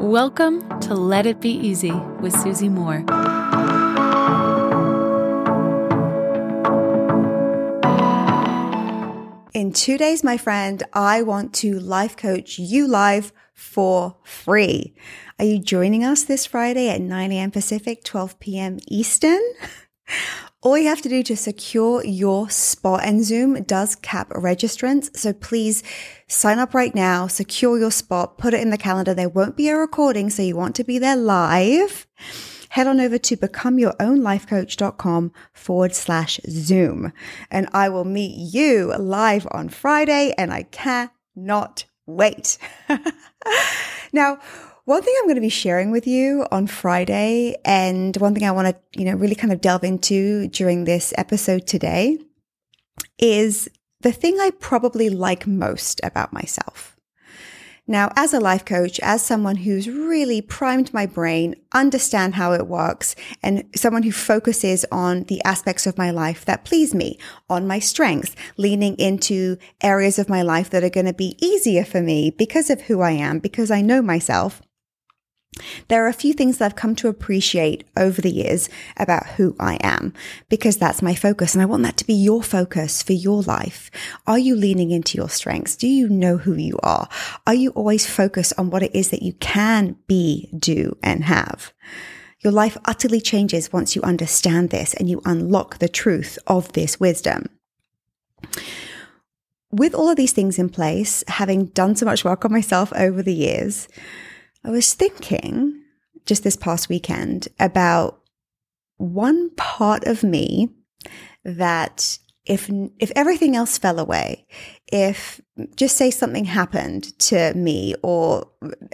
Welcome to Let It Be Easy with Susie Moore. In two days, my friend, I want to life coach you live for free. Are you joining us this Friday at 9 a.m. Pacific, 12 p.m. Eastern? All you have to do to secure your spot, and Zoom does cap registrants. So please sign up right now, secure your spot, put it in the calendar. There won't be a recording, so you want to be there live. Head on over to becomeyourownlifecoach.com forward slash Zoom, and I will meet you live on Friday, and I cannot wait. now, one thing I'm going to be sharing with you on Friday, and one thing I want to, you know, really kind of delve into during this episode today is the thing I probably like most about myself. Now, as a life coach, as someone who's really primed my brain, understand how it works, and someone who focuses on the aspects of my life that please me, on my strengths, leaning into areas of my life that are going to be easier for me because of who I am, because I know myself. There are a few things that I've come to appreciate over the years about who I am because that's my focus and I want that to be your focus for your life. Are you leaning into your strengths? Do you know who you are? Are you always focused on what it is that you can be, do, and have? Your life utterly changes once you understand this and you unlock the truth of this wisdom. With all of these things in place, having done so much work on myself over the years, I was thinking just this past weekend about one part of me that if if everything else fell away, if just say something happened to me or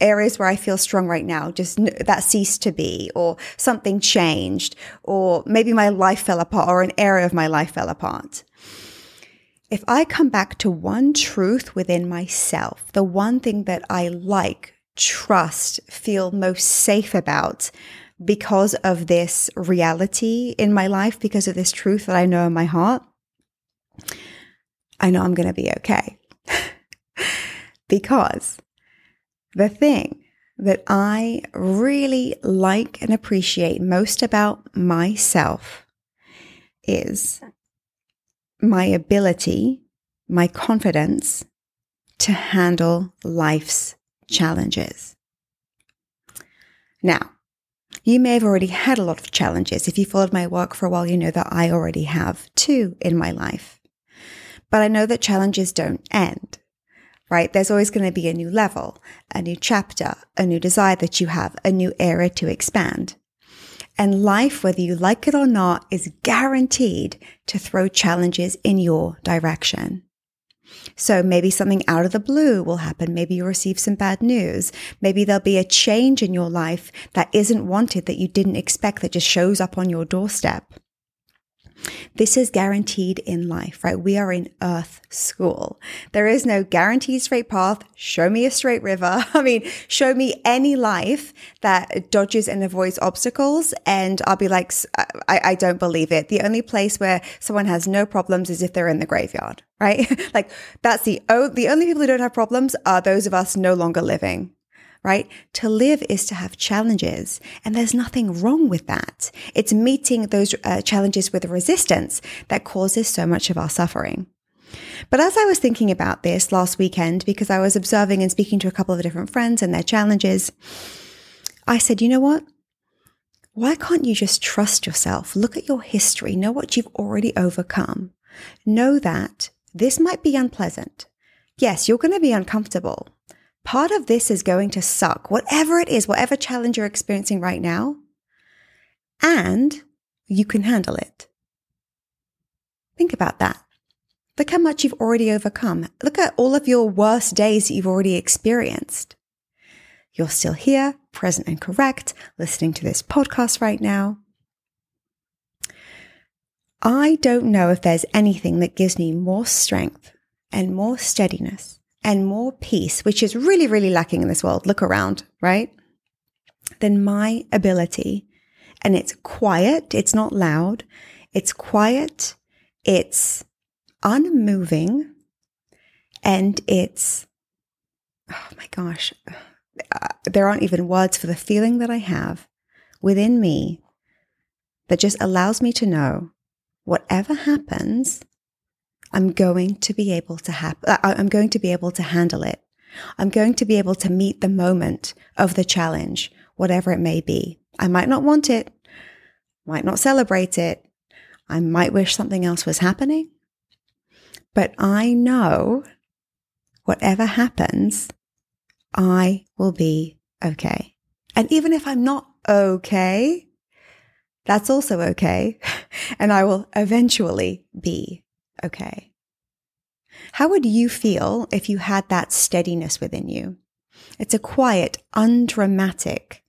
areas where I feel strong right now just that ceased to be or something changed or maybe my life fell apart or an area of my life fell apart. If I come back to one truth within myself, the one thing that I like trust, feel most safe about because of this reality in my life, because of this truth that I know in my heart, I know I'm going to be okay. because the thing that I really like and appreciate most about myself is my ability, my confidence to handle life's challenges. Now, you may have already had a lot of challenges. If you followed my work for a while, you know that I already have two in my life. But I know that challenges don't end, right? There's always going to be a new level, a new chapter, a new desire that you have, a new area to expand. And life, whether you like it or not, is guaranteed to throw challenges in your direction. So maybe something out of the blue will happen. Maybe you receive some bad news. Maybe there'll be a change in your life that isn't wanted that you didn't expect that just shows up on your doorstep. This is guaranteed in life, right? We are in earth school. There is no guaranteed straight path. Show me a straight river. I mean, show me any life that dodges and avoids obstacles. And I'll be like, I, I don't believe it. The only place where someone has no problems is if they're in the graveyard, right? like that's the, oh, the only people who don't have problems are those of us no longer living right? To live is to have challenges, and there's nothing wrong with that. It's meeting those uh, challenges with resistance that causes so much of our suffering. But as I was thinking about this last weekend, because I was observing and speaking to a couple of different friends and their challenges, I said, you know what? Why can't you just trust yourself? Look at your history, know what you've already overcome. Know that this might be unpleasant. Yes, you're going to be uncomfortable, part of this is going to suck, whatever it is, whatever challenge you're experiencing right now, and you can handle it. Think about that. Look how much you've already overcome. Look at all of your worst days that you've already experienced. You're still here, present and correct, listening to this podcast right now. I don't know if there's anything that gives me more strength and more steadiness and more peace, which is really, really lacking in this world. Look around, right? Then my ability, and it's quiet, it's not loud, it's quiet, it's unmoving, and it's, oh my gosh, uh, there aren't even words for the feeling that I have within me that just allows me to know whatever happens, I'm going to be able to have, uh, I'm going to be able to handle it. I'm going to be able to meet the moment of the challenge, whatever it may be. I might not want it, might not celebrate it. I might wish something else was happening, but I know whatever happens, I will be okay. And even if I'm not okay, that's also okay. And I will eventually be okay. How would you feel if you had that steadiness within you? It's a quiet, undramatic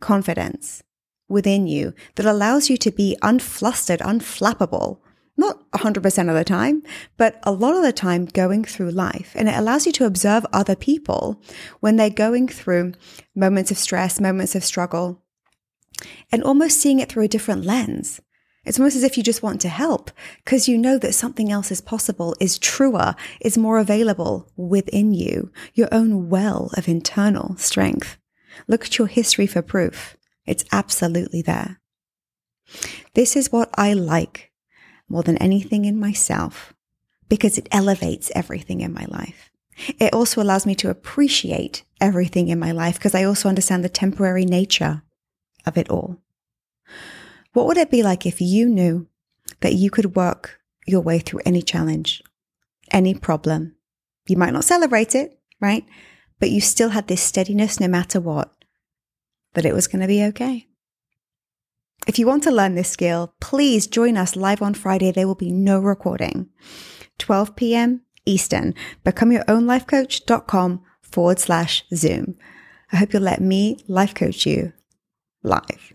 confidence within you that allows you to be unflustered, unflappable, not 100% of the time, but a lot of the time going through life. And it allows you to observe other people when they're going through moments of stress, moments of struggle, and almost seeing it through a different lens. It's almost as if you just want to help because you know that something else is possible, is truer, is more available within you, your own well of internal strength. Look at your history for proof. It's absolutely there. This is what I like more than anything in myself because it elevates everything in my life. It also allows me to appreciate everything in my life because I also understand the temporary nature of it all. What would it be like if you knew that you could work your way through any challenge, any problem? You might not celebrate it, right? But you still had this steadiness no matter what that it was going to be okay. If you want to learn this skill, please join us live on Friday. There will be no recording. 12 p.m. Eastern. BecomeYourOwnLifeCoach.com forward slash Zoom. I hope you'll let me life coach you live.